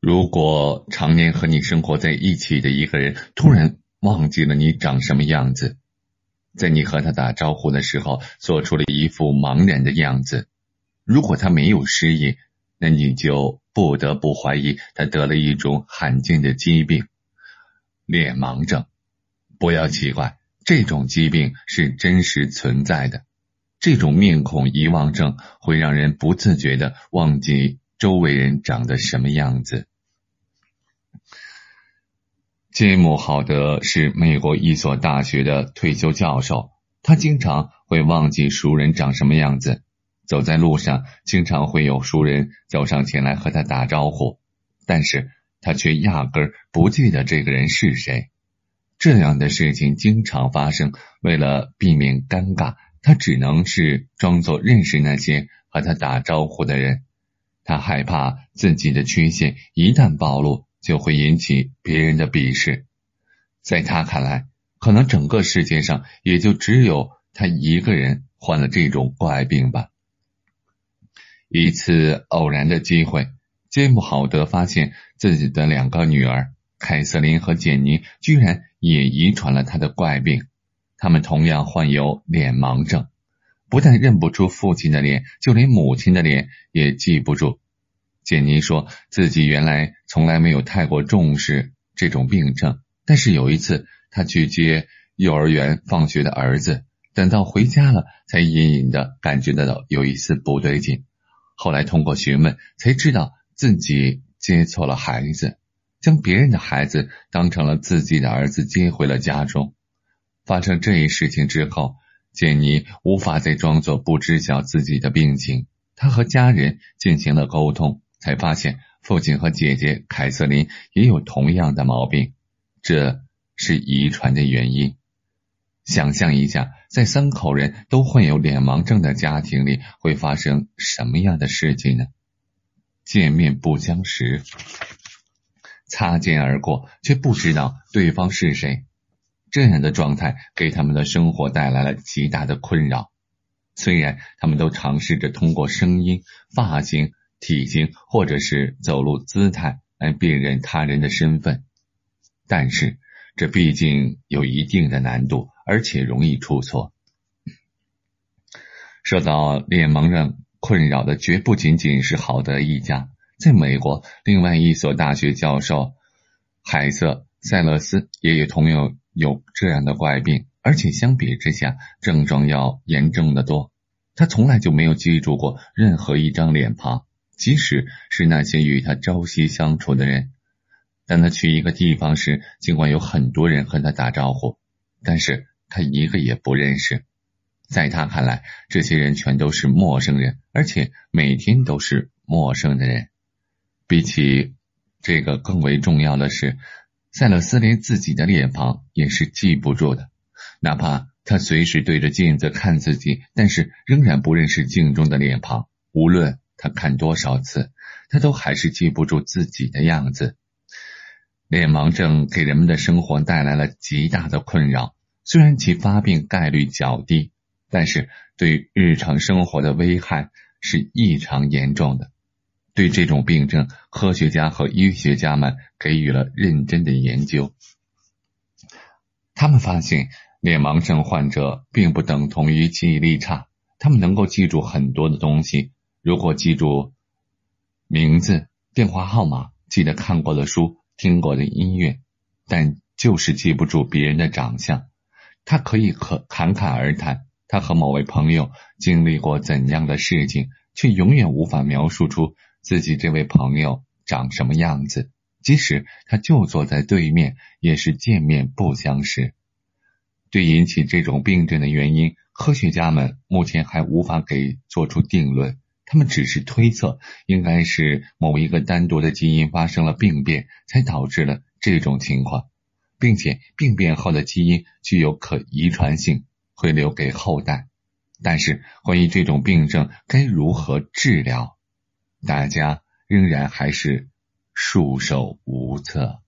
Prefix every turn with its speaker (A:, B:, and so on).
A: 如果常年和你生活在一起的一个人突然忘记了你长什么样子，在你和他打招呼的时候做出了一副茫然的样子，如果他没有失忆，那你就不得不怀疑他得了一种罕见的疾病——脸盲症。不要奇怪，这种疾病是真实存在的。这种面孔遗忘症会让人不自觉的忘记周围人长得什么样子。杰姆·豪德是美国一所大学的退休教授，他经常会忘记熟人长什么样子。走在路上，经常会有熟人走上前来和他打招呼，但是他却压根不记得这个人是谁。这样的事情经常发生。为了避免尴尬，他只能是装作认识那些和他打招呼的人。他害怕自己的缺陷一旦暴露，就会引起别人的鄙视。在他看来，可能整个世界上也就只有他一个人患了这种怪病吧。一次偶然的机会，杰姆·豪德发现自己的两个女儿凯瑟琳和简妮居然也遗传了他的怪病。他们同样患有脸盲症，不但认不出父亲的脸，就连母亲的脸也记不住。简妮说自己原来从来没有太过重视这种病症，但是有一次她去接幼儿园放学的儿子，等到回家了，才隐隐的感觉得到有一丝不对劲。后来通过询问，才知道自己接错了孩子，将别人的孩子当成了自己的儿子接回了家中。发生这一事情之后，简妮无法再装作不知晓自己的病情。她和家人进行了沟通，才发现父亲和姐姐凯瑟琳也有同样的毛病，这是遗传的原因。想象一下，在三口人都患有脸盲症的家庭里，会发生什么样的事情呢？见面不相识，擦肩而过，却不知道对方是谁。这样的状态给他们的生活带来了极大的困扰。虽然他们都尝试着通过声音、发型、体型或者是走路姿态来辨认他人的身份，但是这毕竟有一定的难度，而且容易出错。受到脸盲症困扰的绝不仅仅是好德一家，在美国另外一所大学教授海瑟塞勒斯也有同样。有这样的怪病，而且相比之下症状要严重的多。他从来就没有记住过任何一张脸庞，即使是那些与他朝夕相处的人。当他去一个地方时，尽管有很多人和他打招呼，但是他一个也不认识。在他看来，这些人全都是陌生人，而且每天都是陌生的人。比起这个更为重要的是。塞勒斯连自己的脸庞也是记不住的，哪怕他随时对着镜子看自己，但是仍然不认识镜中的脸庞。无论他看多少次，他都还是记不住自己的样子。脸盲症给人们的生活带来了极大的困扰，虽然其发病概率较低，但是对日常生活的危害是异常严重的。对这种病症，科学家和医学家们给予了认真的研究。他们发现，脸盲症患者并不等同于记忆力差，他们能够记住很多的东西。如果记住名字、电话号码、记得看过的书、听过的音乐，但就是记不住别人的长相。他可以可侃侃而谈，他和某位朋友经历过怎样的事情，却永远无法描述出。自己这位朋友长什么样子？即使他就坐在对面，也是见面不相识。对引起这种病症的原因，科学家们目前还无法给做出定论。他们只是推测，应该是某一个单独的基因发生了病变，才导致了这种情况，并且病变后的基因具有可遗传性，会留给后代。但是，关于这种病症该如何治疗？大家仍然还是束手无策。